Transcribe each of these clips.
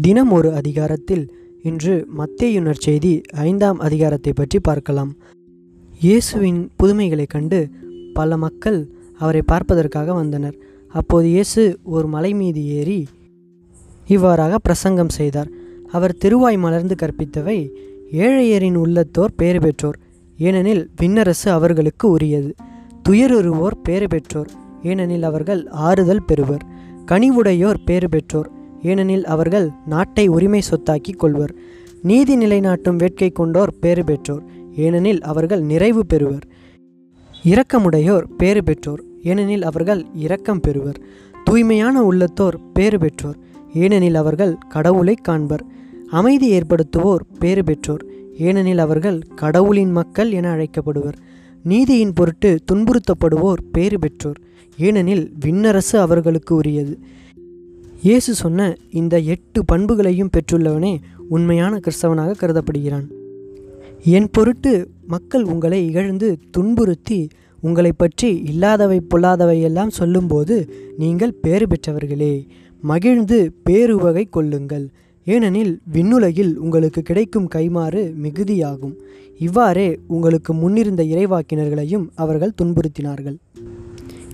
தினம் ஒரு அதிகாரத்தில் இன்று மத்தேயு செய்தி ஐந்தாம் அதிகாரத்தை பற்றி பார்க்கலாம். இயேசுவின் புதுமைகளைக் கண்டு பல மக்கள் அவரை பார்ப்பதற்காக வந்தனர். அப்போது இயேசு ஒரு மலை மீது ஏறி இவ்வாறாக பிரசங்கம் செய்தார். அவர் திருவாய் மலர்ந்து கற்பித்தவை ஏழையரின் உள்ளத்தோர் பேறு பெற்றோர் ஏனெனில் விண்ணரசு அவர்களுக்கு உரியது. துயருருவோர் பேறு பெற்றோர் ஏனெனில் அவர்கள் ஆறுதல் பெறுவர். கனிவுடையோர் பேறு பெற்றோர் ஏனெனில் அவர்கள் நாட்டை உரிமை சொத்தாக்கிக் கொள்வர். நீதி நிலைநாட்டும் வேட்கை கொண்டோர் பேறு பெற்றோர் ஏனெனில் அவர்கள் நிறைவு பெறுவர். இரக்கமுடையோர் பேறு பெற்றோர் ஏனெனில் அவர்கள் இரக்கம் பெறுவர். தூய்மையான உள்ளத்தோர் பேறு பெற்றோர் ஏனெனில் அவர்கள் கடவுளை காண்பர். அமைதி ஏற்படுத்துவோர் பேறு பெற்றோர் ஏனெனில் அவர்கள் கடவுளின் மக்கள் என அழைக்கப்படுவர். நீதியின் பொருட்டு துன்புறுத்தப்படுவோர் பேறு பெற்றோர் ஏனெனில் விண்ணரசு அவர்களுக்கு உரியது. இயேசு சொன்ன இந்த எட்டு பண்புகளையும் பெற்றுள்ளவனே உண்மையான கிறிஸ்தவனாக கருதப்படுகிறான். என் பொருட்டு மக்கள் உங்களை இகழ்ந்து துன்புறுத்தி உங்களை பற்றி இல்லாதவை பொல்லாதவை எல்லாம் சொல்லும்போது நீங்கள் பேறு பெற்றவர்களே மகிழ்ந்து பேருவகை கொள்ளுங்கள். ஏனெனில் விண்ணுலகில் உங்களுக்கு கிடைக்கும் கைமாறு மிகுதியாகும். இவ்வாறே உங்களுக்கு முன்னிருந்த இறைவாக்கினர்களையும் அவர்கள் துன்புறுத்தினார்கள்.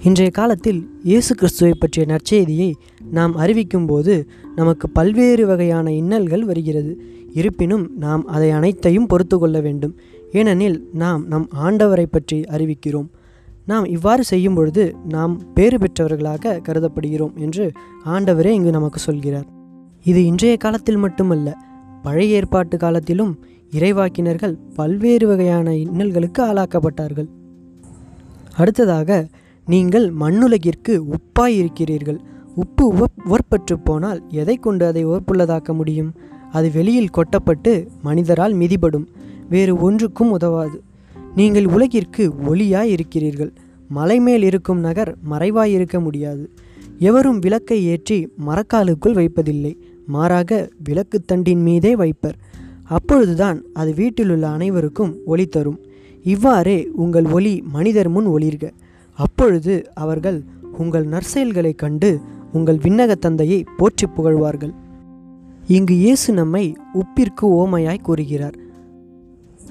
இன்றைய காலத்தில் இயேசு கிறிஸ்துவை பற்றிய நற்செய்தியை நாம் அறிவிக்கும்போது நமக்கு பல்வேறு வகையான இன்னல்கள் வருகிறது. இருப்பினும் நாம் அதை அனைத்தையும் பொறுத்து கொள்ள வேண்டும். ஏனெனில் நாம் நம் ஆண்டவரை பற்றி அறிவிக்கிறோம். நாம் இவ்வாறு செய்யும் பொழுது நாம் பேறு பெற்றவர்களாக கருதப்படுகிறோம் என்று ஆண்டவரே இங்கு நமக்கு சொல்கிறார். இது இன்றைய காலத்தில் மட்டுமல்ல பழைய ஏற்பாட்டு காலத்திலும் இறைவாக்கினர்கள் பல்வேறு வகையான இன்னல்களுக்கு ஆளாக்கப்பட்டார்கள். அடுத்ததாக நீங்கள் மண்ணுலகிற்கு உப்பாய் இருக்கிறீர்கள். உப்பு உவப் உவர்பற்று போனால் எதை கொண்டு அதை உவப்புள்ளதாக்க முடியும்? அது வெளியில் கொட்டப்பட்டு மனிதரால் மிதிபடும். வேறு ஒன்றுக்கும் உதவாது. நீங்கள் உலகிற்கு ஒளியாய் இருக்கிறீர்கள். மலை மேல் இருக்கும் நகர் மறைவாய் இருக்க முடியாது. எவரும் விளக்கை ஏற்றி மரக்காலுக்குள் வைப்பதில்லை. மாறாக விளக்கு தண்டின் மீதே வைப்பர். அப்பொழுதுதான் அது வீட்டிலுள்ள அனைவருக்கும் ஒளி தரும். இவ்வாறே உங்கள் ஒளி மனிதர் முன் ஒளிர்க. அப்பொழுது அவர்கள் உங்கள் நற்செயல்களை கண்டு உங்கள் விண்ணக தந்தையை போற்றி புகழ்வார்கள். இங்கு இயேசு நம்மை உப்பிற்கு ஓமையாய் கூறுகிறார்.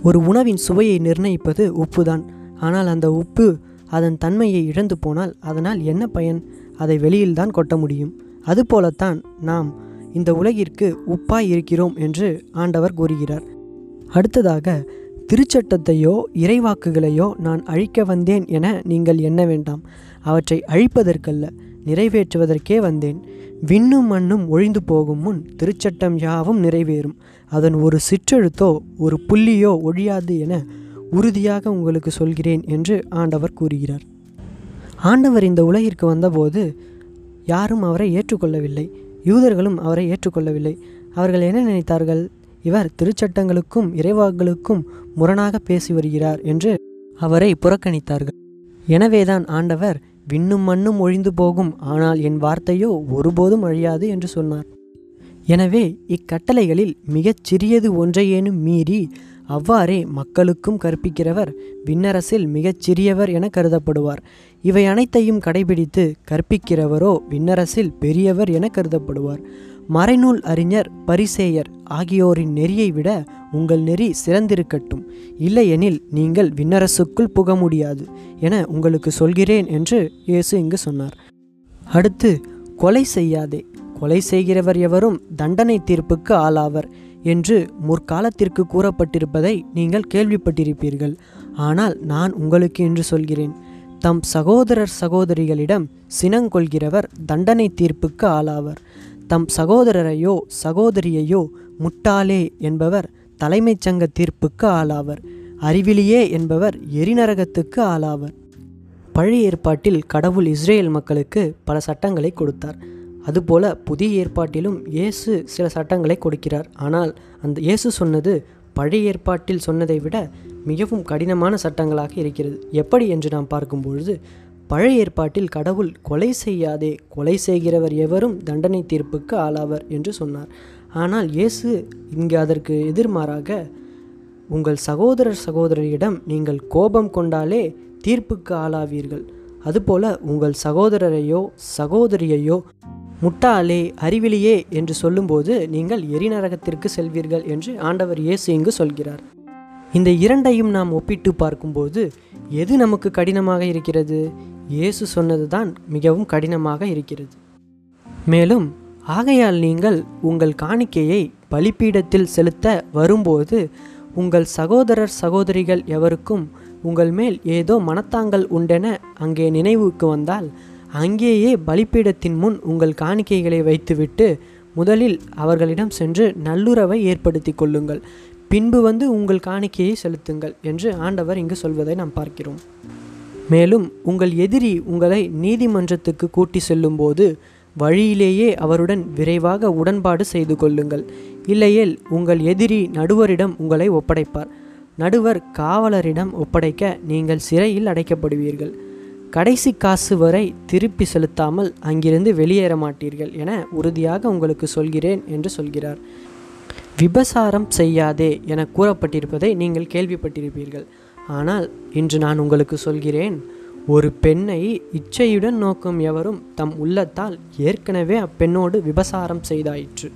ஒரு உணவின் சுவையை நிர்ணயிப்பது உப்புதான். ஆனால் அந்த உப்பு அதன் தன்மையை இழந்து போனால் அதனால் என்ன பயன்? அதை வெளியில்தான் கொட்ட முடியும். அதுபோலத்தான் நாம் இந்த உலகிற்கு உப்பாய் இருக்கிறோம் என்று ஆண்டவர் கூறுகிறார். அடுத்ததாக திருச்சட்டத்தையோ இறைவாக்குகளையோ நான் அழிக்க வந்தேன் என நீங்கள் எண்ண வேண்டாம். அவற்றை அழிப்பதற்கல்ல நிறைவேற்றுவதற்கே வந்தேன். விண்ணும் மண்ணும் ஒழிந்து போகும் முன் திருச்சட்டம் யாவும் நிறைவேறும். அதன் ஒரு சிற்றெழுத்தோ ஒரு புள்ளியோ ஒழியாது என உறுதியாக உங்களுக்கு சொல்கிறேன் என்று ஆண்டவர் கூறுகிறார். ஆண்டவர் இந்த உலகிற்கு வந்தபோது யாரும் அவரை ஏற்றுக்கொள்ளவில்லை. யூதர்களும் அவரை ஏற்றுக்கொள்ளவில்லை. அவர்கள் என்ன நினைத்தார்கள்? இவர் திருச்சட்டங்களுக்கும் இறைவாக்களுக்கும் முரணாக பேசி வருகிறார் என்று அவரை புறக்கணித்தார்கள். எனவேதான் ஆண்டவர் விண்ணும் மண்ணும் ஒழிந்து போகும். ஆனால் என் வார்த்தையோ ஒருபோதும் அழியாது என்று சொன்னார். எனவே இக்கட்டளைகளில் மிகச் சிறியது ஒன்றையேனும் மீறி அவ்வாறே மக்களுக்கும் கற்பிக்கிறவர் விண்ணரசில் மிகச் சிறியவர் என கருதப்படுவார். இவை அனைத்தையும் கடைபிடித்து கற்பிக்கிறவரோ விண்ணரசில் பெரியவர் என கருதப்படுவார். மறைநூல் அறிஞர் பரிசேயர் ஆகியோரின் நெறியை விட உங்கள் நெறி சிறந்திருக்கட்டும். இல்லையெனில் நீங்கள் விண்ணரசுக்குள் புக முடியாது என உங்களுக்கு சொல்கிறேன் என்று இயேசு இங்கு சொன்னார். அடுத்து கொலை செய்யாதே. கொலை செய்கிறவர் எவரும் தண்டனை தீர்ப்புக்கு ஆளாவர் என்று முற்காலத்திற்கு கூறப்பட்டிருப்பதை நீங்கள் கேள்விப்பட்டிருப்பீர்கள். ஆனால் நான் உங்களுக்கு என்று சொல்கிறேன். தம் சகோதரர் சகோதரிகளிடம் சினங்கொள்கிறவர் தண்டனை தீர்ப்புக்கு ஆளாவர். தம் சகோதரரையோ சகோதரியையோ முட்டாளே என்பவர் தலைமைச் சங்க தீர்ப்புக்கு ஆளாவர். அறிவிலியே என்பவர் எரிநரகத்துக்கு ஆளாவர். பழைய ஏற்பாட்டில் கடவுள் இஸ்ரேல் மக்களுக்கு பல சட்டங்களை கொடுத்தார். அதுபோல புதிய ஏற்பாட்டிலும் இயேசு சில சட்டங்களை கொடுக்கிறார். ஆனால் அந்த இயேசு சொன்னது பழைய ஏற்பாட்டில் சொன்னதை விட மிகவும் கடினமான சட்டங்களாக இருக்கிறது. எப்படி என்று நாம் பார்க்கும்பொழுது பழைய ஏற்பாட்டில் கடவுள் கொலை செய்யாதே கொலை செய்கிறவர் எவரும் தண்டனை தீர்ப்புக்கு ஆளாவர் என்று சொன்னார். ஆனால் இயேசு இங்கு அதற்கு எதிர்மாறாக உங்கள் சகோதரர் சகோதரியிடம் நீங்கள் கோபம் கொண்டாலே தீர்ப்புக்கு ஆளாவீர்கள். அதுபோல உங்கள் சகோதரரையோ சகோதரியையோ முட்டாளே அறிவிலியே என்று சொல்லும்போது நீங்கள் எரிநரகத்திற்கு செல்வீர்கள் என்று ஆண்டவர் இயேசு இங்கு சொல்கிறார். இந்த இரண்டையும் நாம் ஒப்பிட்டு பார்க்கும்போது எது நமக்கு கடினமாக இருக்கிறது? இயேசு சொன்னதுதான் மிகவும் கடினமாக இருக்கிறது. மேலும் ஆகையால் நீங்கள் உங்கள் காணிக்கையை பலிப்பீடத்தில் செலுத்த வரும்போது உங்கள் சகோதரர் சகோதரிகள் எவருக்கும் உங்கள் மேல் ஏதோ மனத்தாங்கள் உண்டென அங்கே நினைவுக்கு வந்தால் அங்கேயே பலிப்பீடத்தின் முன் உங்கள் காணிக்கைகளை வைத்துவிட்டு முதலில் அவர்களிடம் சென்று நல்லுறவை ஏற்படுத்தி கொள்ளுங்கள். பின்பு வந்து உங்கள் காணிக்கையை செலுத்துங்கள் என்று ஆண்டவர் இங்கு சொல்வதை நாம் பார்க்கிறோம். மேலும் உங்கள் எதிரி உங்களை நீதிமன்றத்துக்கு கூட்டி செல்லும்போது வழியிலேயே அவருடன் விரைவாக உடன்பாடு செய்து கொள்ளுங்கள். இல்லையேல் உங்கள் எதிரி நடுவரிடம் உங்களை ஒப்படைப்பார். நடுவர் காவலரிடம் ஒப்படைக்க நீங்கள் சிறையில் அடைக்கப்படுவீர்கள். கடைசி காசு வரை திருப்பி செலுத்தாமல் அங்கிருந்து வெளியேற மாட்டீர்கள் என உறுதியாக உங்களுக்கு சொல்கிறேன் என்று சொல்கிறார். விபசாரம் செய்யாதே என கூறப்பட்டிருப்பதை நீங்கள் கேள்விப்பட்டிருப்பீர்கள். ஆனால் இன்று நான் உங்களுக்கு சொல்கிறேன் ஒரு பெண்ணை இச்சையுடன் நோக்கும் எவரும் தம் உள்ளத்தால் ஏற்கனவே அப்பெண்ணோடு விபசாரம் செய்தாயிற்று.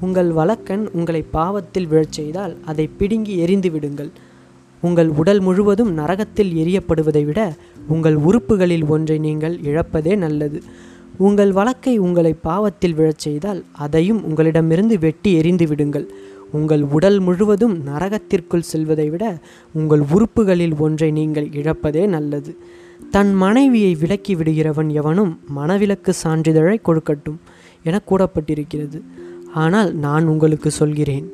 உங்கள் வழக்கன் உங்களை பாவத்தில் விழச் செய்தால் அதை பிடுங்கி எரிந்து விடுங்கள். உங்கள் உடல் முழுவதும் நரகத்தில் எரியப்படுவதை விட உங்கள் உறுப்புகளில் ஒன்றை நீங்கள் இழப்பதே நல்லது. உங்கள் வழக்கை உங்களை பாவத்தில் விழச் செய்தால் அதையும் உங்களிடமிருந்து வெட்டி எரிந்து விடுங்கள். உங்கள் உடல் முழுவதும் நரகத்திற்குள் செல்வதை விட உங்கள் உறுப்புகளில் ஒன்றை நீங்கள் இழப்பதே நல்லது. தன் மனைவியை விலக்கி விடுகிறவன் எவனும் மனவிலக்கு சான்றிதழை கொடுக்கட்டும் என கூறப்பட்டிருக்கிறது. ஆனால் நான் உங்களுக்கு சொல்கிறேன்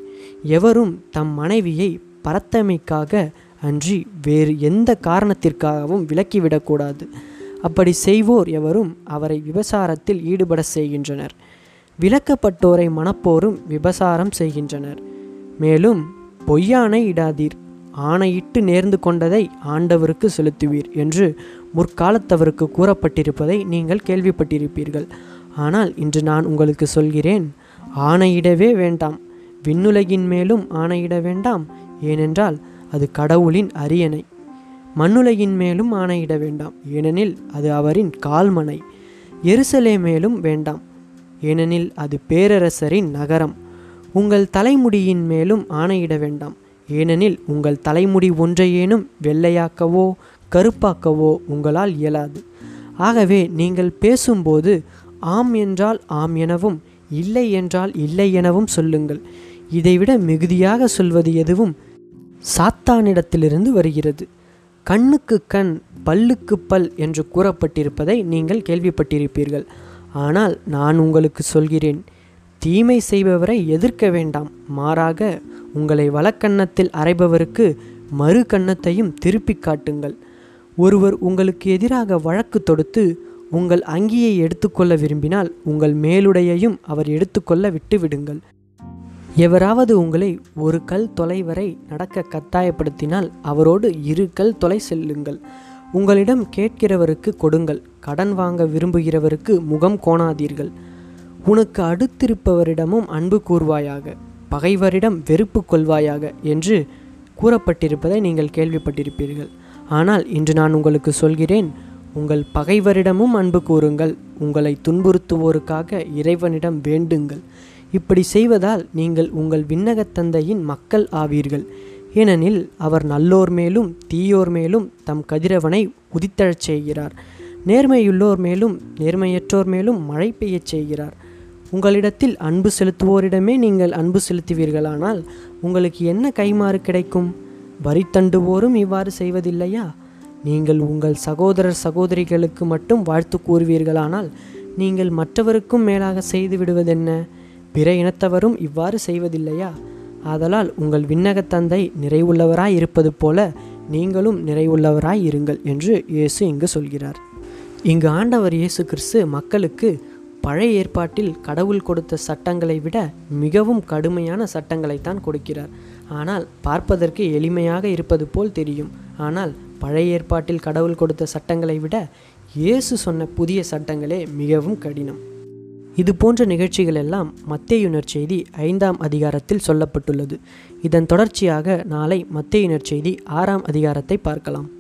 எவரும் தம் மனைவியை பரத்தமைக்காக அன்றி வேறு எந்த காரணத்திற்காகவும் விலக்கிவிடக்கூடாது அப்படி செய்வோர் எவரும் அவரை விபசாரத்தில் ஈடுபட செய்கின்றனர். விலக்கப்பட்டோரை மனப்போரும் விபசாரம் செய்கின்றனர். மேலும் பொய்யானை இடாதீர். ஆணையிட்டு நேர்ந்து கொண்டதை ஆண்டவருக்கு செலுத்துவீர் என்று முற்காலத்தவருக்கு கூறப்பட்டிருப்பதை நீங்கள் கேள்விப்பட்டிருப்பீர்கள். ஆனால் இன்று நான் உங்களுக்கு சொல்கிறேன் ஆணையிடவே வேண்டாம். விண்ணுலகின் மேலும் ஆணையிட வேண்டாம் ஏனென்றால் அது கடவுளின் அரியணை. மண்ணுலகின் மேலும் ஆணையிட வேண்டாம் ஏனெனில் அது அவரின் கால்மனை. எருசலே மேலும் வேண்டாம். ஏனெனில் அது பேரரசரின் நகரம். உங்கள் தலைமுடியின் மேலும் ஆணையிட வேண்டாம். ஏனெனில் உங்கள் தலைமுடி ஒன்றையேனும் வெள்ளையாக்கவோ கருப்பாக்கவோ உங்களால் இயலாது. ஆகவே நீங்கள் பேசும்போது ஆம் என்றால் ஆம் எனவும் இல்லை என்றால் இல்லை எனவும் சொல்லுங்கள். இதைவிட மிகுதியாக சொல்வது எதுவும் சாத்தானிடத்திலிருந்து வருகிறது. கண்ணுக்கு கண் பல்லுக்கு பல் என்று கூறப்பட்டிருப்பதை நீங்கள் கேள்விப்பட்டிருப்பீர்கள். ஆனால் நான் உங்களுக்கு சொல்கிறேன் தீமை செய்பவரை எதிர்க்க வேண்டாம். மாறாக உங்களை வலக்கண்ணத்தில் அரைபவருக்கு மறு கன்னத்தையும் திருப்பி காட்டுங்கள். ஒருவர் உங்களுக்கு எதிராக வழக்கு தொடுத்து உங்கள் அங்கியை எடுத்துக்கொள்ள விரும்பினால் உங்கள் மேலுடையையும் அவர் எடுத்துக்கொள்ள விட்டுவிடுங்கள். எவராவது உங்களை ஒரு கல் தொலை வரை நடக்க கட்டாயப்படுத்தினால் அவரோடு இரு கல் தொலை செல்லுங்கள். உங்களிடம் கேட்கிறவருக்கு கொடுங்கள். கடன் வாங்க விரும்புகிறவருக்கு முகம் கோணாதீர்கள். உனக்கு அடுத்திருப்பவரிடமும் அன்பு கூர்வாயாக பகைவரிடம் வெறுப்பு கொள்வாயாக என்று கூறப்பட்டிருப்பதை நீங்கள் கேள்விப்பட்டிருப்பீர்கள். ஆனால் இன்று நான் உங்களுக்கு சொல்கிறேன் உங்கள் பகைவரிடமும் அன்பு கூறுங்கள். உங்களை துன்புறுத்துவோருக்காக இறைவனிடம் வேண்டுங்கள். இப்படி செய்வதால் நீங்கள் உங்கள் விண்ணகத் தந்தையின் மக்கள் ஆவீர்கள். ஏனெனில் அவர் நல்லோர் மேலும் தீயோர் மேலும் தம் கதிரவனை உதித்தழச் செய்கிறார். நேர்மையுள்ளோர் மேலும் நேர்மையற்றோர் மேலும் மழை பெய்யச் செய்கிறார். உங்களிடத்தில் அன்பு செலுத்துவோரிடமே நீங்கள் அன்பு செலுத்துவீர்களானால் உங்களுக்கு என்ன கைமாறு கிடைக்கும்? வரி தண்டுவோரும் இவ்வாறு செய்வதில்லையா? நீங்கள் உங்கள் சகோதரர் சகோதரிகளுக்கு மட்டும் வாழ்த்து கூறுவீர்களானால் நீங்கள் மற்றவருக்கும் மேலாக செய்து விடுவதென்ன? பிற இனத்தவரும் இவ்வாறு செய்வதில்லையா? ஆதலால் உங்கள் விண்ணகத் தந்தை நிறைவுள்ளவராய் இருப்பது போல நீங்களும் நிறைவுள்ளவராய் இருங்கள் என்று இயேசு இங்கு சொல்கிறார். இங்கு ஆண்டவர் இயேசு கிறிஸ்து மக்களுக்கு பழைய ஏற்பாட்டில் கடவுள் கொடுத்த சட்டங்களை விட மிகவும் கடுமையான சட்டங்களைத்தான் கொடுக்கிறார். ஆனால் பார்ப்பதற்கு எளிமையாக இருப்பது போல் தெரியும். ஆனால் பழைய ஏற்பாட்டில் கடவுள் கொடுத்த சட்டங்களை விட இயேசு சொன்ன புதிய சட்டங்களே மிகவும் கடினம். இது போன்ற நிகழ்ச்சிகள் எல்லாம் மத்தேயுனர் செய்தி ஐந்தாம் அதிகாரத்தில் சொல்லப்பட்டுள்ளது. இதன் தொடர்ச்சியாக நாளை மத்தேயுனர் செய்தி ஆறாம் அதிகாரத்தை பார்க்கலாம்.